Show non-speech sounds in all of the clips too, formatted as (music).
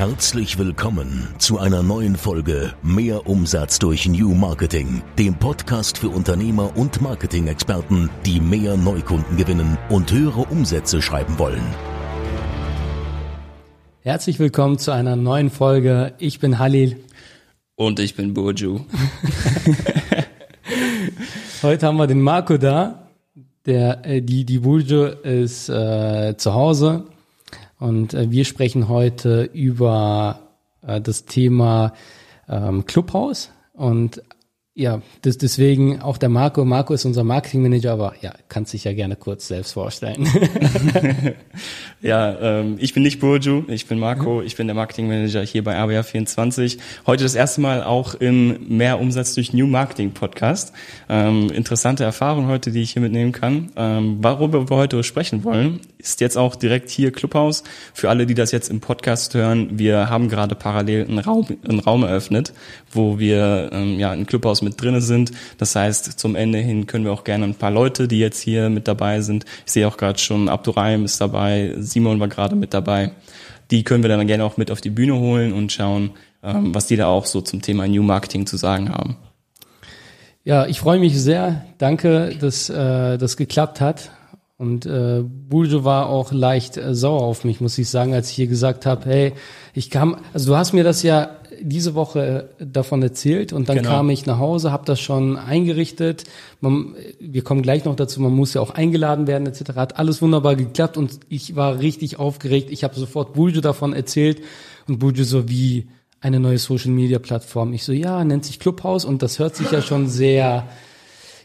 Herzlich willkommen zu einer neuen Folge Mehr Umsatz durch New Marketing, dem Podcast für Unternehmer und Marketing-Experten, die mehr Neukunden gewinnen und höhere Umsätze schreiben wollen. Herzlich willkommen zu einer neuen Folge. Ich bin Halil. Und ich bin Burju. (laughs) Heute haben wir den Marco da. Der, äh, die, die Burju ist äh, zu Hause und äh, wir sprechen heute über äh, das Thema ähm, Clubhouse und ja, das, deswegen auch der Marco. Marco ist unser Marketingmanager, aber ja, kannst dich ja gerne kurz selbst vorstellen. (laughs) ja, ähm, ich bin nicht Burju, ich bin Marco, ich bin der Marketingmanager hier bei ABA24. Heute das erste Mal auch im Mehr Umsatz durch New Marketing Podcast. Ähm, interessante Erfahrung heute, die ich hier mitnehmen kann. Ähm, worüber wir heute sprechen wollen, ist jetzt auch direkt hier Clubhouse. Für alle, die das jetzt im Podcast hören, wir haben gerade parallel einen Raum, einen Raum eröffnet, wo wir ähm, ja ein Clubhouse mit drinne sind. Das heißt, zum Ende hin können wir auch gerne ein paar Leute, die jetzt hier mit dabei sind. Ich sehe auch gerade schon, Abdurrahim ist dabei, Simon war gerade mit dabei. Die können wir dann gerne auch mit auf die Bühne holen und schauen, ähm, was die da auch so zum Thema New Marketing zu sagen haben. Ja, ich freue mich sehr. Danke, dass äh, das geklappt hat. Und äh, Buljo war auch leicht äh, sauer auf mich, muss ich sagen, als ich hier gesagt habe, hey, ich kam, also du hast mir das ja diese Woche davon erzählt und dann genau. kam ich nach Hause, habe das schon eingerichtet. Man, wir kommen gleich noch dazu, man muss ja auch eingeladen werden etc. Hat alles wunderbar geklappt und ich war richtig aufgeregt. Ich habe sofort Buljo davon erzählt und Buljo so wie eine neue Social Media Plattform. Ich so ja, nennt sich Clubhouse und das hört sich ja schon sehr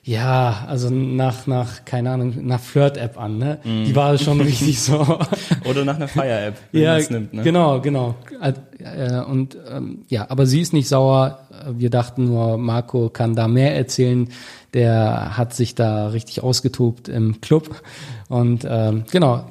ja, also nach, nach, keine Ahnung, nach Flirt-App an, ne? Mm. Die war schon richtig so. (laughs) Oder nach einer Fire-App, wenn ja, es nimmt, ne? Genau, genau. Äh, und ähm, ja, aber sie ist nicht sauer. Wir dachten nur, Marco kann da mehr erzählen. Der hat sich da richtig ausgetobt im Club. Und ähm, genau,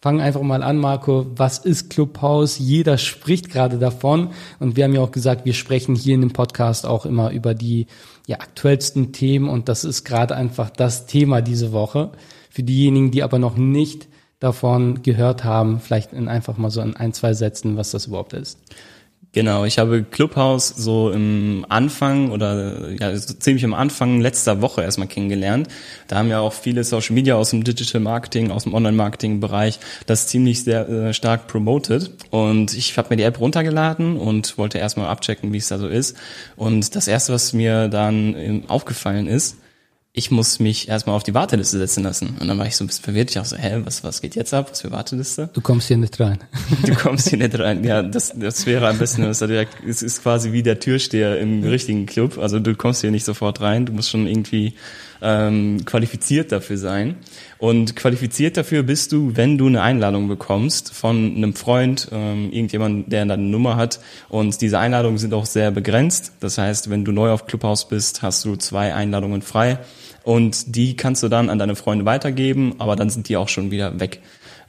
Fang einfach mal an, Marco. Was ist Clubhouse? Jeder spricht gerade davon. Und wir haben ja auch gesagt, wir sprechen hier in dem Podcast auch immer über die ja, aktuellsten Themen. Und das ist gerade einfach das Thema diese Woche. Für diejenigen, die aber noch nicht davon gehört haben, vielleicht in einfach mal so in ein, zwei Sätzen, was das überhaupt ist. Genau, ich habe Clubhouse so im Anfang oder ja so ziemlich am Anfang letzter Woche erstmal kennengelernt. Da haben ja auch viele Social Media aus dem Digital Marketing, aus dem Online-Marketing-Bereich das ziemlich sehr äh, stark promoted. Und ich habe mir die App runtergeladen und wollte erstmal abchecken, wie es da so ist. Und das erste, was mir dann ähm, aufgefallen ist, ich muss mich erstmal auf die Warteliste setzen lassen. Und dann war ich so ein bisschen verwirrt. Ich auch so, hä, was, was geht jetzt ab? Was für Warteliste? Du kommst hier nicht rein. Du (laughs) kommst hier nicht rein. Ja, das, das wäre ein bisschen, das ist, ist quasi wie der Türsteher im richtigen Club. Also du kommst hier nicht sofort rein. Du musst schon irgendwie ähm, qualifiziert dafür sein. Und qualifiziert dafür bist du, wenn du eine Einladung bekommst von einem Freund, ähm, irgendjemand, der deine Nummer hat. Und diese Einladungen sind auch sehr begrenzt. Das heißt, wenn du neu auf Clubhouse bist, hast du zwei Einladungen frei. Und die kannst du dann an deine Freunde weitergeben, aber dann sind die auch schon wieder weg.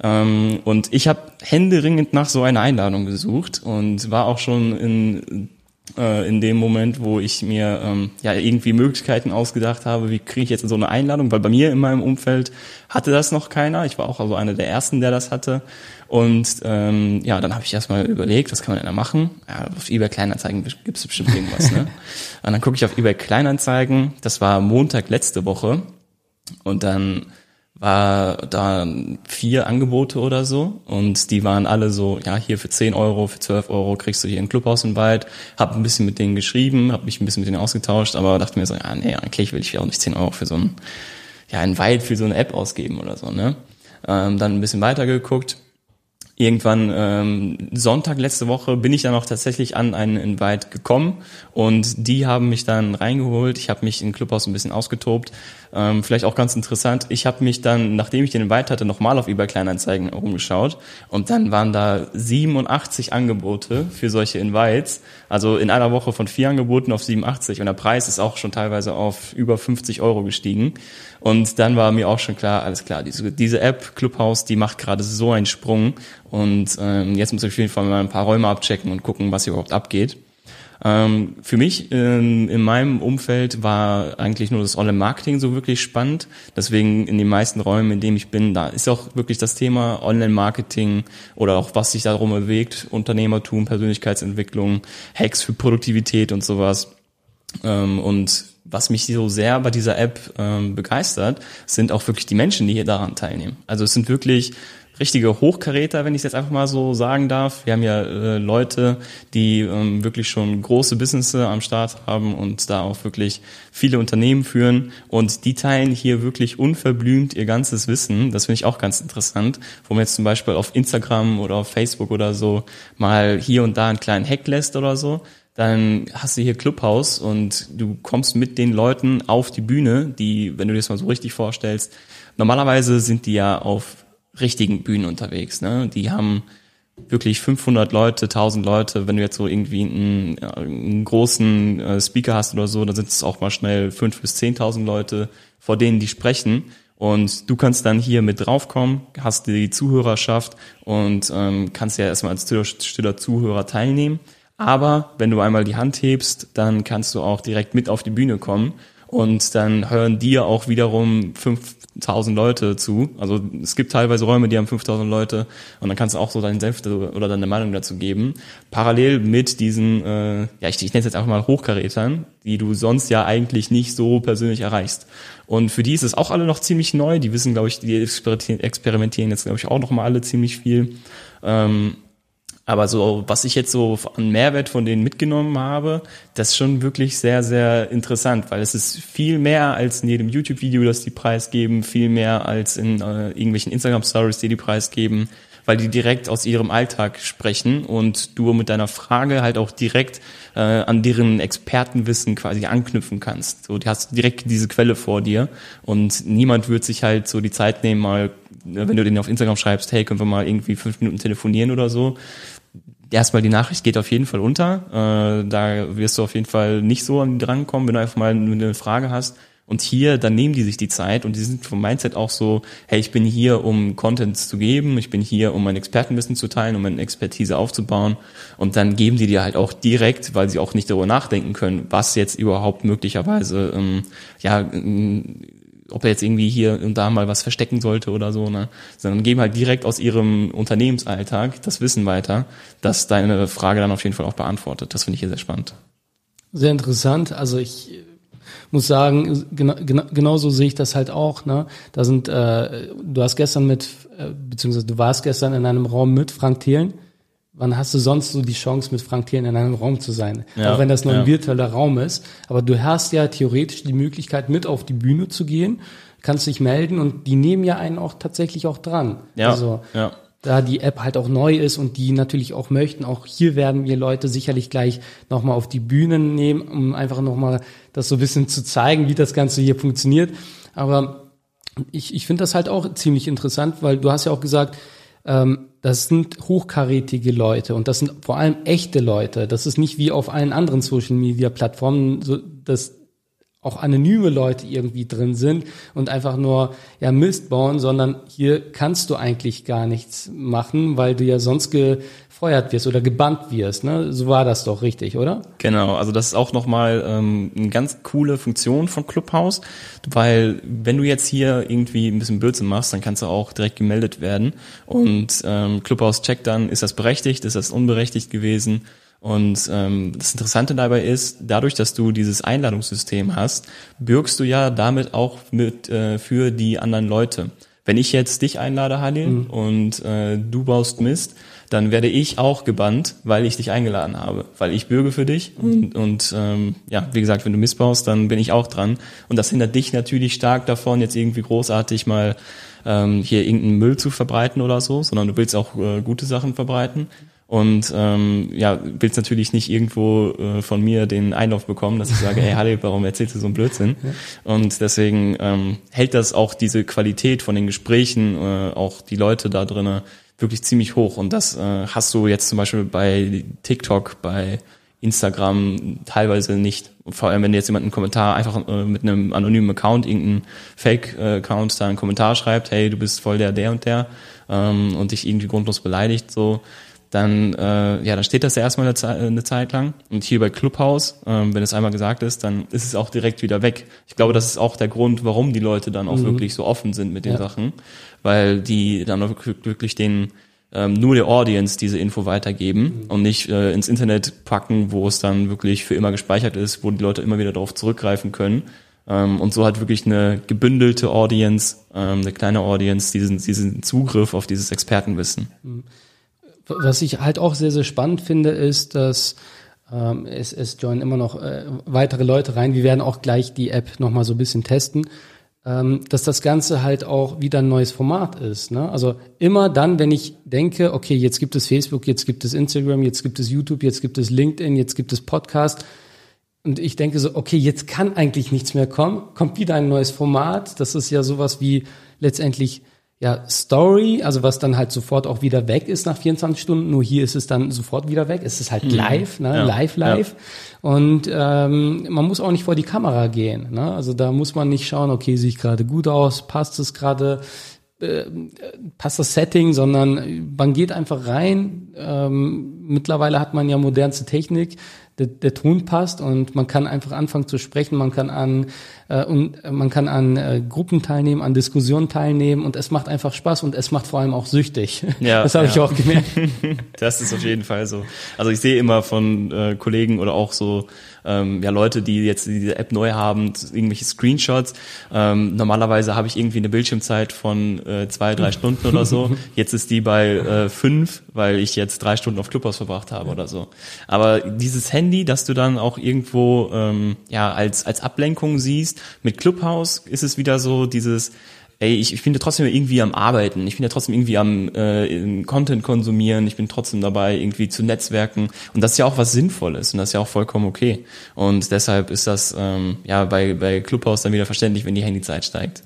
Ähm, und ich habe händeringend nach so einer Einladung gesucht und war auch schon in äh, in dem Moment, wo ich mir ähm, ja irgendwie Möglichkeiten ausgedacht habe, wie kriege ich jetzt so eine Einladung, weil bei mir in meinem Umfeld hatte das noch keiner. Ich war auch also einer der ersten, der das hatte. Und ähm, ja, dann habe ich erstmal überlegt, was kann man denn da machen? Ja, auf eBay Kleinanzeigen gibt es bestimmt irgendwas, ne? (laughs) Und dann gucke ich auf eBay Kleinanzeigen, das war Montag letzte Woche. Und dann war da vier Angebote oder so und die waren alle so, ja, hier für 10 Euro, für 12 Euro kriegst du hier ein Clubhaus im Wald. Hab ein bisschen mit denen geschrieben, hab mich ein bisschen mit denen ausgetauscht, aber dachte mir so, ja, nee, eigentlich will ich auch nicht 10 Euro für so ein, ja, ein Wald für so eine App ausgeben oder so, ne? Ähm, dann ein bisschen weitergeguckt irgendwann ähm, Sonntag letzte Woche bin ich dann auch tatsächlich an einen Invite gekommen und die haben mich dann reingeholt. Ich habe mich im Clubhaus ein bisschen ausgetobt. Ähm, vielleicht auch ganz interessant. Ich habe mich dann, nachdem ich den Invite hatte, nochmal auf eBay Kleinanzeigen rumgeschaut und dann waren da 87 Angebote für solche Invites. Also in einer Woche von vier Angeboten auf 87 und der Preis ist auch schon teilweise auf über 50 Euro gestiegen. Und dann war mir auch schon klar, alles klar, diese, diese App Clubhouse, die macht gerade so einen Sprung und ähm, jetzt muss ich auf jeden Fall mal ein paar Räume abchecken und gucken, was hier überhaupt abgeht. Ähm, für mich ähm, in meinem Umfeld war eigentlich nur das Online-Marketing so wirklich spannend. Deswegen in den meisten Räumen, in denen ich bin, da ist auch wirklich das Thema Online-Marketing oder auch was sich darum bewegt, Unternehmertum, Persönlichkeitsentwicklung, Hacks für Produktivität und sowas. Ähm, und was mich so sehr bei dieser App ähm, begeistert, sind auch wirklich die Menschen, die hier daran teilnehmen. Also es sind wirklich richtige Hochkaräter, wenn ich es jetzt einfach mal so sagen darf. Wir haben ja äh, Leute, die ähm, wirklich schon große Businesses am Start haben und da auch wirklich viele Unternehmen führen und die teilen hier wirklich unverblümt ihr ganzes Wissen. Das finde ich auch ganz interessant, wo man jetzt zum Beispiel auf Instagram oder auf Facebook oder so mal hier und da einen kleinen Hack lässt oder so dann hast du hier Clubhouse und du kommst mit den Leuten auf die Bühne, die, wenn du dir das mal so richtig vorstellst, normalerweise sind die ja auf richtigen Bühnen unterwegs. Ne? Die haben wirklich 500 Leute, 1000 Leute. Wenn du jetzt so irgendwie einen, einen großen äh, Speaker hast oder so, dann sind es auch mal schnell 5.000 bis 10.000 Leute, vor denen die sprechen. Und du kannst dann hier mit draufkommen, hast die Zuhörerschaft und ähm, kannst ja erstmal als stiller Zuhörer teilnehmen. Aber wenn du einmal die Hand hebst, dann kannst du auch direkt mit auf die Bühne kommen und dann hören dir auch wiederum 5000 Leute zu. Also es gibt teilweise Räume, die haben 5000 Leute und dann kannst du auch so deinen Senf oder deine Meinung dazu geben. Parallel mit diesen, äh, ja ich, ich nenne es jetzt einfach mal Hochkarätern, die du sonst ja eigentlich nicht so persönlich erreichst. Und für die ist es auch alle noch ziemlich neu. Die wissen, glaube ich, die experimentieren jetzt, glaube ich, auch noch mal alle ziemlich viel. Ähm, aber so, was ich jetzt so an Mehrwert von denen mitgenommen habe, das ist schon wirklich sehr, sehr interessant, weil es ist viel mehr als in jedem YouTube-Video, das die preisgeben, viel mehr als in äh, irgendwelchen Instagram-Stories, die die preisgeben, weil die direkt aus ihrem Alltag sprechen und du mit deiner Frage halt auch direkt äh, an deren Expertenwissen quasi anknüpfen kannst. So, du hast direkt diese Quelle vor dir und niemand wird sich halt so die Zeit nehmen, mal wenn du denen auf Instagram schreibst, hey, können wir mal irgendwie fünf Minuten telefonieren oder so, erstmal die Nachricht geht auf jeden Fall unter. Äh, da wirst du auf jeden Fall nicht so an die drankommen, wenn du einfach mal eine Frage hast. Und hier, dann nehmen die sich die Zeit und die sind vom Mindset auch so, hey, ich bin hier, um Content zu geben, ich bin hier, um mein Expertenwissen zu teilen, um meine Expertise aufzubauen. Und dann geben die dir halt auch direkt, weil sie auch nicht darüber nachdenken können, was jetzt überhaupt möglicherweise ähm, ja ob er jetzt irgendwie hier und da mal was verstecken sollte oder so, ne? Sondern geben halt direkt aus ihrem Unternehmensalltag das Wissen weiter, das deine Frage dann auf jeden Fall auch beantwortet. Das finde ich hier sehr spannend. Sehr interessant. Also ich muss sagen, genau, genau, genauso sehe ich das halt auch. Ne? Da sind, äh, du hast gestern mit, äh, beziehungsweise du warst gestern in einem Raum mit Frank Thelen wann hast du sonst so die Chance, mit Frank Thelen in einem Raum zu sein? Ja, auch wenn das nur ein virtueller Raum ist. Aber du hast ja theoretisch die Möglichkeit, mit auf die Bühne zu gehen, kannst dich melden und die nehmen ja einen auch tatsächlich auch dran. Ja, also, ja. Da die App halt auch neu ist und die natürlich auch möchten, auch hier werden wir Leute sicherlich gleich nochmal auf die Bühnen nehmen, um einfach nochmal das so ein bisschen zu zeigen, wie das Ganze hier funktioniert. Aber ich, ich finde das halt auch ziemlich interessant, weil du hast ja auch gesagt, das sind hochkarätige Leute und das sind vor allem echte Leute. Das ist nicht wie auf allen anderen Social Media Plattformen, so, dass auch anonyme Leute irgendwie drin sind und einfach nur ja Mist bauen, sondern hier kannst du eigentlich gar nichts machen, weil du ja sonst gefeuert wirst oder gebannt wirst. Ne? So war das doch richtig, oder? Genau, also das ist auch nochmal ähm, eine ganz coole Funktion von Clubhouse, weil wenn du jetzt hier irgendwie ein bisschen Blödsinn machst, dann kannst du auch direkt gemeldet werden und ähm, Clubhouse checkt dann, ist das berechtigt, ist das unberechtigt gewesen und ähm, das Interessante dabei ist, dadurch, dass du dieses Einladungssystem hast, bürgst du ja damit auch mit äh, für die anderen Leute. Wenn ich jetzt dich einlade, Halil, mhm. und äh, du baust Mist, dann werde ich auch gebannt, weil ich dich eingeladen habe, weil ich bürge für dich mhm. und, und ähm, ja, wie gesagt, wenn du missbaust, dann bin ich auch dran und das hindert dich natürlich stark davon, jetzt irgendwie großartig mal ähm, hier irgendeinen Müll zu verbreiten oder so, sondern du willst auch äh, gute Sachen verbreiten und ähm, ja, willst natürlich nicht irgendwo äh, von mir den Einlauf bekommen, dass ich sage, hey Halle, warum erzählst du so einen Blödsinn? Und deswegen ähm, hält das auch diese Qualität von den Gesprächen, äh, auch die Leute da drinnen wirklich ziemlich hoch. Und das äh, hast du jetzt zum Beispiel bei TikTok, bei Instagram teilweise nicht. Vor allem, wenn jetzt jemand einen Kommentar einfach äh, mit einem anonymen Account, irgendeinen Fake-Account da einen Kommentar schreibt, hey, du bist voll der, der und der, ähm, und dich irgendwie grundlos beleidigt, so, dann, äh, ja, dann steht das ja erstmal eine, eine Zeit lang. Und hier bei Clubhouse, ähm, wenn es einmal gesagt ist, dann ist es auch direkt wieder weg. Ich glaube, das ist auch der Grund, warum die Leute dann auch mhm. wirklich so offen sind mit den ja. Sachen, weil die dann auch wirklich den ähm, nur der Audience diese Info weitergeben mhm. und nicht äh, ins Internet packen, wo es dann wirklich für immer gespeichert ist, wo die Leute immer wieder darauf zurückgreifen können. Ähm, und so hat wirklich eine gebündelte Audience, ähm, eine kleine Audience, diesen, diesen Zugriff auf dieses Expertenwissen. Mhm. Was ich halt auch sehr, sehr spannend finde, ist, dass ähm, es, es joinen immer noch äh, weitere Leute rein. Wir werden auch gleich die App nochmal so ein bisschen testen, ähm, dass das Ganze halt auch wieder ein neues Format ist. Ne? Also immer dann, wenn ich denke, okay, jetzt gibt es Facebook, jetzt gibt es Instagram, jetzt gibt es YouTube, jetzt gibt es LinkedIn, jetzt gibt es Podcast, und ich denke so, okay, jetzt kann eigentlich nichts mehr kommen, kommt wieder ein neues Format. Das ist ja sowas wie letztendlich ja, Story, also was dann halt sofort auch wieder weg ist nach 24 Stunden, nur hier ist es dann sofort wieder weg. Es ist halt mhm. live, ne? Ja. live, live. Ja. Und ähm, man muss auch nicht vor die Kamera gehen. Ne? Also da muss man nicht schauen, okay, sehe ich gerade gut aus, passt es gerade, äh, passt das Setting, sondern man geht einfach rein. Ähm, mittlerweile hat man ja modernste Technik der, der Ton passt und man kann einfach anfangen zu sprechen, man kann an äh, und man kann an äh, Gruppen teilnehmen, an Diskussionen teilnehmen und es macht einfach Spaß und es macht vor allem auch süchtig. Ja, (laughs) das habe ja. ich auch gemerkt. (laughs) das ist auf jeden Fall so. Also ich sehe immer von äh, Kollegen oder auch so ähm, ja Leute, die jetzt diese App neu haben, irgendwelche Screenshots. Ähm, normalerweise habe ich irgendwie eine Bildschirmzeit von äh, zwei, drei Stunden oder so. (laughs) Jetzt ist die bei äh, fünf, weil ich jetzt drei Stunden auf Clubhouse verbracht habe oder so. Aber dieses Handy, das du dann auch irgendwo ähm, ja als als Ablenkung siehst, mit Clubhouse ist es wieder so dieses ey, ich, ich bin ja trotzdem irgendwie am Arbeiten, ich bin ja trotzdem irgendwie am äh, Content konsumieren, ich bin trotzdem dabei, irgendwie zu netzwerken. Und das ist ja auch was Sinnvolles und das ist ja auch vollkommen okay. Und deshalb ist das ähm, ja bei, bei Clubhouse dann wieder verständlich, wenn die Handyzeit steigt.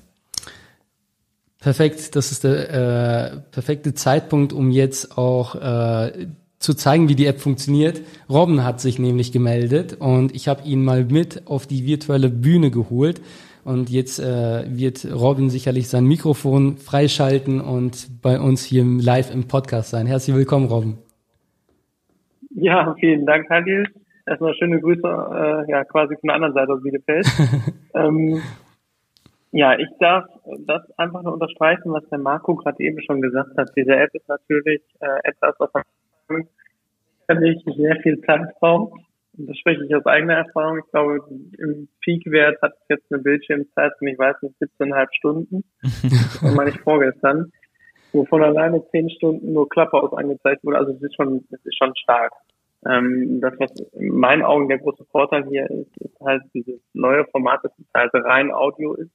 Perfekt, das ist der äh, perfekte Zeitpunkt, um jetzt auch äh, zu zeigen, wie die App funktioniert. Robin hat sich nämlich gemeldet und ich habe ihn mal mit auf die virtuelle Bühne geholt. Und jetzt äh, wird Robin sicherlich sein Mikrofon freischalten und bei uns hier live im Podcast sein. Herzlich willkommen, Robin. Ja, vielen Dank, Halil. Erstmal schöne Grüße, äh, ja, quasi von der anderen Seite aus Bielefeld. (laughs) ähm, ja, ich darf das einfach nur unterstreichen, was der Marco gerade eben schon gesagt hat. Diese App ist natürlich äh, etwas, was man sicherlich sehr viel Zeit braucht das spreche ich aus eigener Erfahrung. Ich glaube, im Peak-Wert hat es jetzt eine Bildschirmzeit von, ich weiß nicht, 17,5 Stunden. (laughs) das war nicht vorgestern. Wovon alleine 10 Stunden nur Clubhouse angezeigt wurde. Also es ist schon, es ist schon stark. Ähm, das, was in meinen Augen der große Vorteil hier ist, ist halt dieses neue Format, das halt rein Audio ist.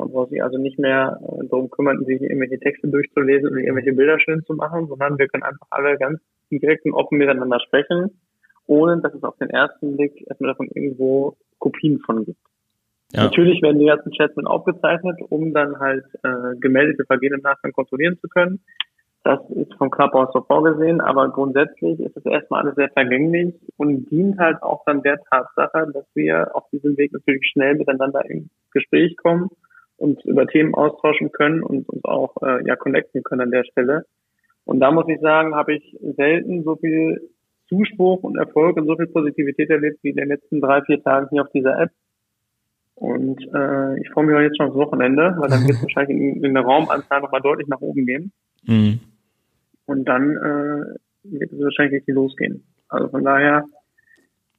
Man braucht sich also nicht mehr äh, darum kümmern, sich irgendwelche Texte durchzulesen oder irgendwelche Bilder schön zu machen, sondern wir können einfach alle ganz direkt und offen miteinander sprechen ohne dass es auf den ersten Blick erstmal davon irgendwo Kopien von gibt. Ja. Natürlich werden die ganzen Chats mit aufgezeichnet, um dann halt äh, gemeldete Vergehen im Nachgang kontrollieren zu können. Das ist vom Clubhouse so vorgesehen, aber grundsätzlich ist es erstmal alles sehr vergänglich und dient halt auch dann der Tatsache, dass wir auf diesem Weg natürlich schnell miteinander in Gespräch kommen und über Themen austauschen können und uns auch äh, ja connecten können an der Stelle. Und da muss ich sagen, habe ich selten so viel Zuspruch und Erfolg und so viel Positivität erlebt wie in den letzten drei, vier Tagen hier auf dieser App. Und äh, ich freue mich auch jetzt schon aufs Wochenende, weil dann wird es (laughs) wahrscheinlich in, in der Raumanzahl nochmal deutlich nach oben gehen. Mhm. Und dann äh, wird es wahrscheinlich richtig losgehen. Also von daher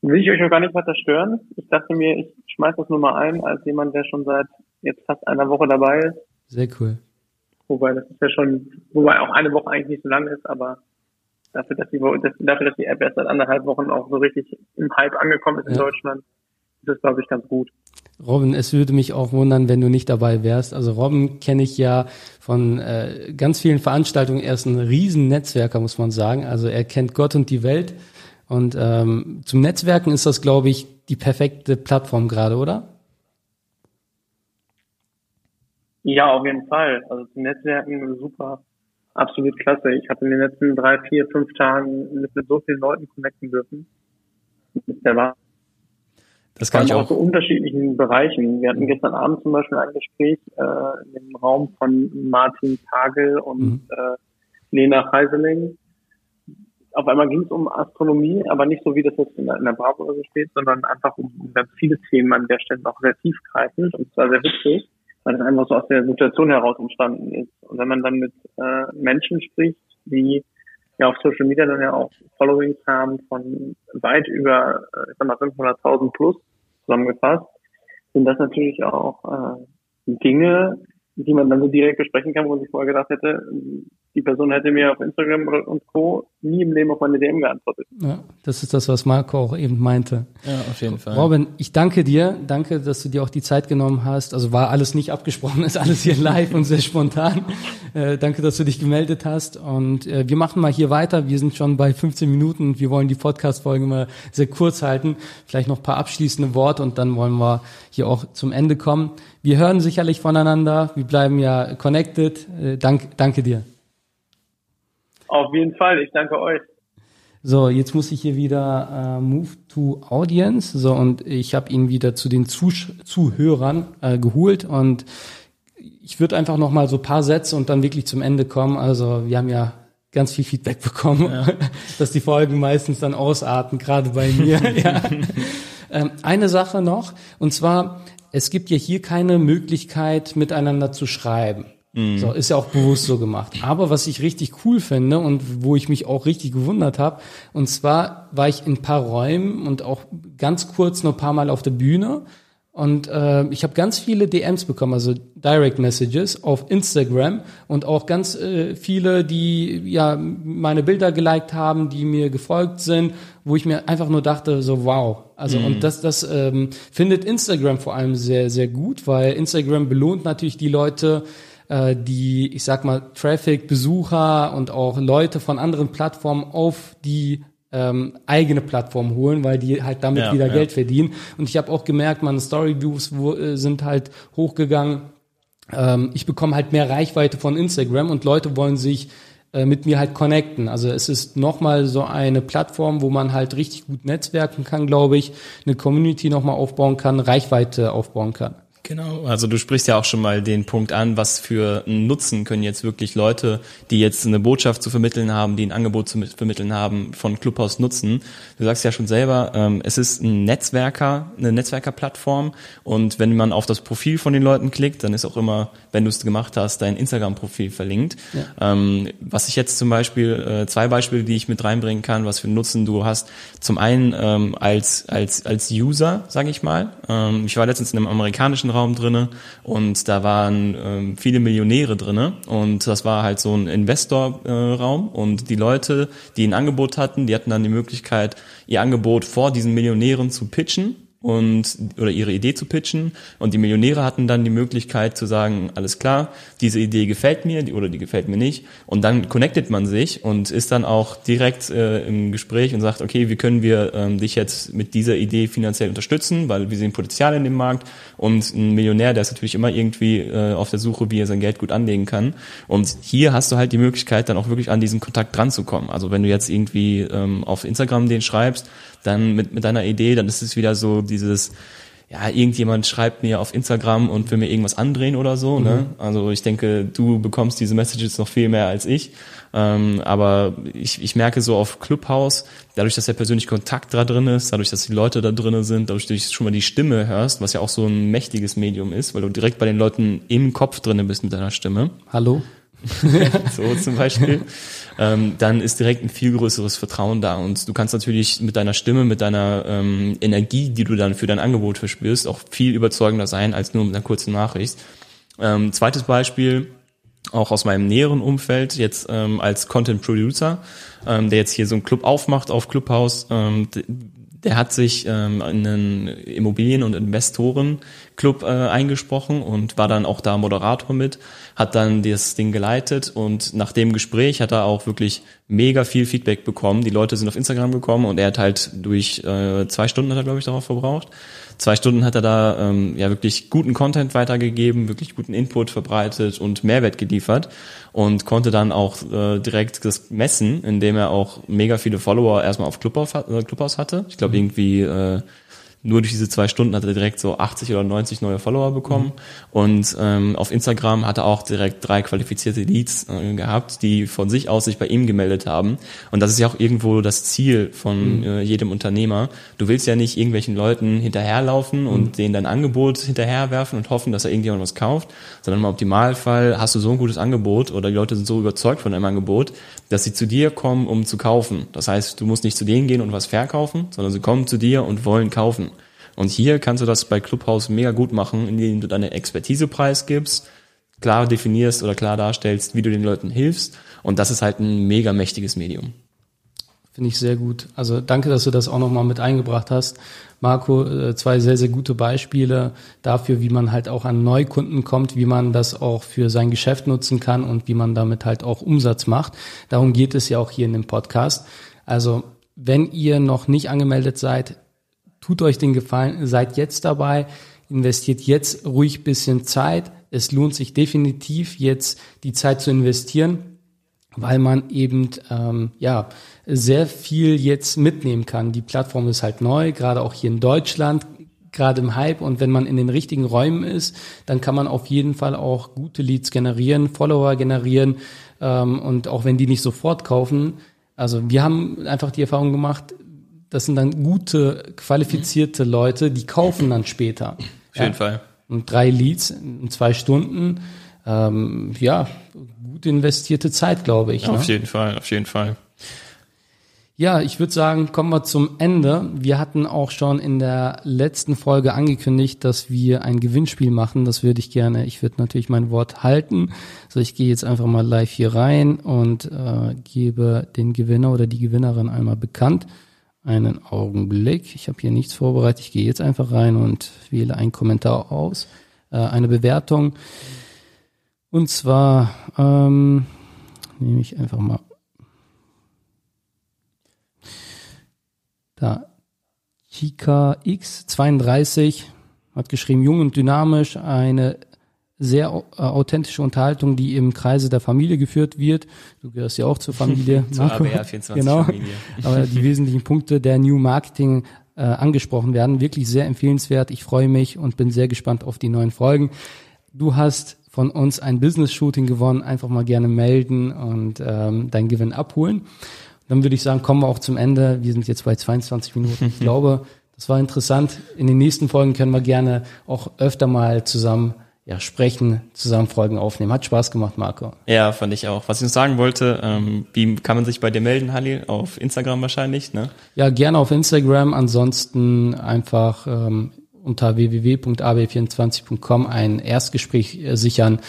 will ich euch auch gar nicht weiter stören. Ich dachte mir, ich schmeiß das nur mal ein als jemand, der schon seit jetzt fast einer Woche dabei ist. Sehr cool. Wobei das ist ja schon, wobei auch eine Woche eigentlich nicht so lang ist, aber dafür, dass die, dafür, dass die App erst seit anderthalb Wochen auch so richtig im Hype angekommen ist in ja. Deutschland, ist das, glaube ich, ganz gut. Robin, es würde mich auch wundern, wenn du nicht dabei wärst. Also Robin kenne ich ja von äh, ganz vielen Veranstaltungen. Er ist ein Riesennetzwerker, muss man sagen. Also er kennt Gott und die Welt. Und ähm, zum Netzwerken ist das, glaube ich, die perfekte Plattform gerade, oder? Ja, auf jeden Fall. Also zum Netzwerken super absolut klasse. Ich habe in den letzten drei, vier, fünf Tagen mit, so vielen Leuten connecten dürfen. Der war das kann ich auch. so unterschiedlichen Bereichen. Wir hatten gestern Abend zum Beispiel ein Gespräch äh, im Raum von Martin Tagel und mhm. äh, Lena Heiseling, auf einmal ging es um Astronomie, aber nicht so, wie das jetzt in der, in der Bravo oder so steht, sondern einfach um, um ganz viele Themen an der Stelle auch sehr tiefgreifend und zwar sehr witzig, weil das einfach so aus der Situation heraus entstanden ist. Und wenn man dann mit äh, Menschen spricht, die ja auf Social Media dann ja auch Followings haben von weit über, äh, ich sag mal, 500.000 plus zusammengefasst, sind das natürlich auch äh, Dinge, die man dann so direkt besprechen kann, wo man sich vorher gedacht hätte, die Person hätte mir auf Instagram und Co. nie im Leben auf meine DM geantwortet. Ja, das ist das, was Marco auch eben meinte. Ja, auf jeden Fall. Robin, ich danke dir. Danke, dass du dir auch die Zeit genommen hast. Also war alles nicht abgesprochen, (laughs) ist alles hier live und sehr spontan. Äh, danke, dass du dich gemeldet hast. Und äh, wir machen mal hier weiter. Wir sind schon bei 15 Minuten und wir wollen die Podcast-Folge mal sehr kurz halten. Vielleicht noch ein paar abschließende Worte und dann wollen wir hier auch zum Ende kommen. Wir hören sicherlich voneinander. Wir bleiben ja connected. Äh, dank, danke dir. Auf jeden Fall, ich danke euch. So, jetzt muss ich hier wieder äh, Move to Audience. So, und ich habe ihn wieder zu den Zusch Zuhörern äh, geholt und ich würde einfach noch mal so paar Sätze und dann wirklich zum Ende kommen. Also wir haben ja ganz viel Feedback (laughs) bekommen, ja. dass die Folgen meistens dann ausarten, gerade bei mir. (laughs) ja. ähm, eine Sache noch, und zwar, es gibt ja hier keine Möglichkeit, miteinander zu schreiben. Mhm. So, ist ja auch bewusst so gemacht. Aber was ich richtig cool finde und wo ich mich auch richtig gewundert habe, und zwar war ich in ein paar Räumen und auch ganz kurz nur ein paar Mal auf der Bühne und äh, ich habe ganz viele DMs bekommen, also Direct Messages auf Instagram und auch ganz äh, viele, die ja meine Bilder geliked haben, die mir gefolgt sind, wo ich mir einfach nur dachte, so wow. Also mhm. und das, das ähm, findet Instagram vor allem sehr, sehr gut, weil Instagram belohnt natürlich die Leute, äh, die, ich sag mal, Traffic, Besucher und auch Leute von anderen Plattformen auf die ähm, eigene Plattform holen, weil die halt damit ja, wieder ja. Geld verdienen. Und ich habe auch gemerkt, meine Story-Views äh, sind halt hochgegangen. Ähm, ich bekomme halt mehr Reichweite von Instagram und Leute wollen sich äh, mit mir halt connecten. Also es ist nochmal so eine Plattform, wo man halt richtig gut netzwerken kann, glaube ich, eine Community nochmal aufbauen kann, Reichweite aufbauen kann. Genau, also du sprichst ja auch schon mal den Punkt an, was für einen Nutzen können jetzt wirklich Leute, die jetzt eine Botschaft zu vermitteln haben, die ein Angebot zu vermitteln haben, von Clubhouse nutzen. Du sagst ja schon selber, ähm, es ist ein Netzwerker, eine Netzwerkerplattform und wenn man auf das Profil von den Leuten klickt, dann ist auch immer, wenn du es gemacht hast, dein Instagram-Profil verlinkt. Ja. Ähm, was ich jetzt zum Beispiel, äh, zwei Beispiele, die ich mit reinbringen kann, was für einen Nutzen du hast. Zum einen ähm, als, als, als User, sage ich mal. Ich war letztens in einem amerikanischen Raum drinne und da waren ähm, viele Millionäre drinne und das war halt so ein Investorraum äh, und die Leute, die ein Angebot hatten, die hatten dann die Möglichkeit, ihr Angebot vor diesen Millionären zu pitchen und oder ihre Idee zu pitchen. Und die Millionäre hatten dann die Möglichkeit zu sagen alles klar diese Idee gefällt mir oder die gefällt mir nicht. Und dann connectet man sich und ist dann auch direkt äh, im Gespräch und sagt okay wie können wir ähm, dich jetzt mit dieser Idee finanziell unterstützen? Weil wir sehen Potenzial in dem Markt. Und ein Millionär der ist natürlich immer irgendwie äh, auf der Suche wie er sein Geld gut anlegen kann. Und hier hast du halt die Möglichkeit dann auch wirklich an diesen Kontakt dran zu kommen. Also wenn du jetzt irgendwie ähm, auf Instagram den schreibst dann mit, mit deiner Idee, dann ist es wieder so dieses, ja, irgendjemand schreibt mir auf Instagram und will mir irgendwas andrehen oder so. Ne? Mhm. Ne? Also ich denke, du bekommst diese Messages noch viel mehr als ich. Ähm, aber ich, ich merke so auf Clubhouse, dadurch, dass der persönliche Kontakt da drin ist, dadurch, dass die Leute da drinnen sind, dadurch, dass du schon mal die Stimme hörst, was ja auch so ein mächtiges Medium ist, weil du direkt bei den Leuten im Kopf drinnen bist mit deiner Stimme. Hallo? (laughs) so zum Beispiel, ähm, dann ist direkt ein viel größeres Vertrauen da und du kannst natürlich mit deiner Stimme, mit deiner ähm, Energie, die du dann für dein Angebot verspürst, auch viel überzeugender sein als nur mit einer kurzen Nachricht. Ähm, zweites Beispiel, auch aus meinem näheren Umfeld, jetzt ähm, als Content Producer, ähm, der jetzt hier so einen Club aufmacht auf Clubhouse, ähm, der hat sich ähm, in einen Immobilien- und Investorenclub äh, eingesprochen und war dann auch da Moderator mit, hat dann das Ding geleitet und nach dem Gespräch hat er auch wirklich mega viel Feedback bekommen. Die Leute sind auf Instagram gekommen und er hat halt durch äh, zwei Stunden hat er glaube ich darauf verbraucht zwei Stunden hat er da ähm, ja wirklich guten Content weitergegeben, wirklich guten Input verbreitet und Mehrwert geliefert und konnte dann auch äh, direkt das messen, indem er auch mega viele Follower erstmal auf Clubhouse, äh, Clubhouse hatte. Ich glaube mhm. irgendwie äh, nur durch diese zwei Stunden hat er direkt so 80 oder 90 neue Follower bekommen. Mhm. Und ähm, auf Instagram hat er auch direkt drei qualifizierte Leads äh, gehabt, die von sich aus sich bei ihm gemeldet haben. Und das ist ja auch irgendwo das Ziel von mhm. äh, jedem Unternehmer. Du willst ja nicht irgendwelchen Leuten hinterherlaufen und mhm. denen dein Angebot hinterherwerfen und hoffen, dass er irgendjemand was kauft, sondern im Optimalfall hast du so ein gutes Angebot oder die Leute sind so überzeugt von deinem Angebot, dass sie zu dir kommen, um zu kaufen. Das heißt, du musst nicht zu denen gehen und was verkaufen, sondern sie kommen zu dir und wollen kaufen. Und hier kannst du das bei Clubhouse mega gut machen, indem du deine Expertise preisgibst, klar definierst oder klar darstellst, wie du den Leuten hilfst. Und das ist halt ein mega mächtiges Medium. Finde ich sehr gut. Also danke, dass du das auch nochmal mit eingebracht hast. Marco, äh, zwei sehr, sehr gute Beispiele dafür, wie man halt auch an Neukunden kommt, wie man das auch für sein Geschäft nutzen kann und wie man damit halt auch Umsatz macht. Darum geht es ja auch hier in dem Podcast. Also wenn ihr noch nicht angemeldet seid, tut euch den Gefallen, seid jetzt dabei, investiert jetzt ruhig bisschen Zeit. Es lohnt sich definitiv jetzt die Zeit zu investieren, weil man eben ähm, ja sehr viel jetzt mitnehmen kann. Die Plattform ist halt neu, gerade auch hier in Deutschland, gerade im Hype und wenn man in den richtigen Räumen ist, dann kann man auf jeden Fall auch gute Leads generieren, Follower generieren ähm, und auch wenn die nicht sofort kaufen. Also wir haben einfach die Erfahrung gemacht, das sind dann gute, qualifizierte Leute, die kaufen dann später. Auf jeden ja. Fall. Und drei Leads in zwei Stunden, ähm, ja, gut investierte Zeit, glaube ich. Ja, ne? Auf jeden Fall, auf jeden Fall. Ja, ich würde sagen, kommen wir zum Ende. Wir hatten auch schon in der letzten Folge angekündigt, dass wir ein Gewinnspiel machen. Das würde ich gerne. Ich würde natürlich mein Wort halten. So, ich gehe jetzt einfach mal live hier rein und äh, gebe den Gewinner oder die Gewinnerin einmal bekannt. Einen Augenblick. Ich habe hier nichts vorbereitet. Ich gehe jetzt einfach rein und wähle einen Kommentar aus, äh, eine Bewertung. Und zwar ähm, nehme ich einfach mal da Chika X32 hat geschrieben, jung und dynamisch, eine sehr äh, authentische Unterhaltung, die im Kreise der Familie geführt wird. Du gehörst ja auch zur Familie. (laughs) zur ABR 24 genau. Familie. (laughs) Aber die wesentlichen Punkte der New Marketing äh, angesprochen werden. Wirklich sehr empfehlenswert. Ich freue mich und bin sehr gespannt auf die neuen Folgen. Du hast von uns ein Business-Shooting gewonnen. Einfach mal gerne melden und ähm, deinen Gewinn abholen. Dann würde ich sagen, kommen wir auch zum Ende. Wir sind jetzt bei 22 Minuten. Ich (laughs) glaube, das war interessant. In den nächsten Folgen können wir gerne auch öfter mal zusammen ja, sprechen, zusammen Folgen aufnehmen. Hat Spaß gemacht, Marco. Ja, fand ich auch. Was ich noch sagen wollte, ähm, wie kann man sich bei dir melden, Halil? Auf Instagram wahrscheinlich, ne? Ja, gerne auf Instagram. Ansonsten einfach ähm, unter www.ab24.com ein Erstgespräch äh, sichern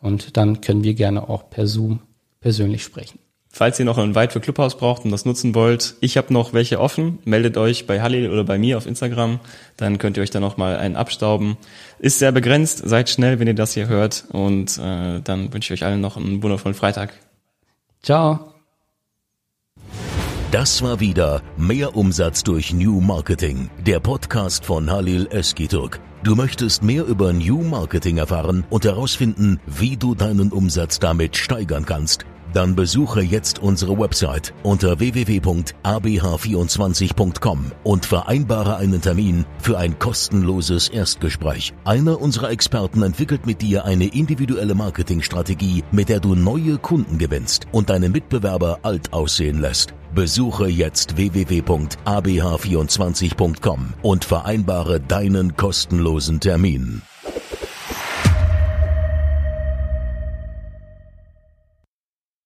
und dann können wir gerne auch per Zoom persönlich sprechen. Falls ihr noch ein Weit für Clubhouse braucht und das nutzen wollt, ich habe noch welche offen. Meldet euch bei Halil oder bei mir auf Instagram. Dann könnt ihr euch da noch mal einen abstauben. Ist sehr begrenzt. Seid schnell, wenn ihr das hier hört. Und äh, dann wünsche ich euch allen noch einen wundervollen Freitag. Ciao. Das war wieder Mehr Umsatz durch New Marketing, der Podcast von Halil Eskiturk. Du möchtest mehr über New Marketing erfahren und herausfinden, wie du deinen Umsatz damit steigern kannst dann besuche jetzt unsere Website unter www.abh24.com und vereinbare einen Termin für ein kostenloses Erstgespräch. Einer unserer Experten entwickelt mit dir eine individuelle Marketingstrategie, mit der du neue Kunden gewinnst und deine Mitbewerber alt aussehen lässt. Besuche jetzt www.abh24.com und vereinbare deinen kostenlosen Termin.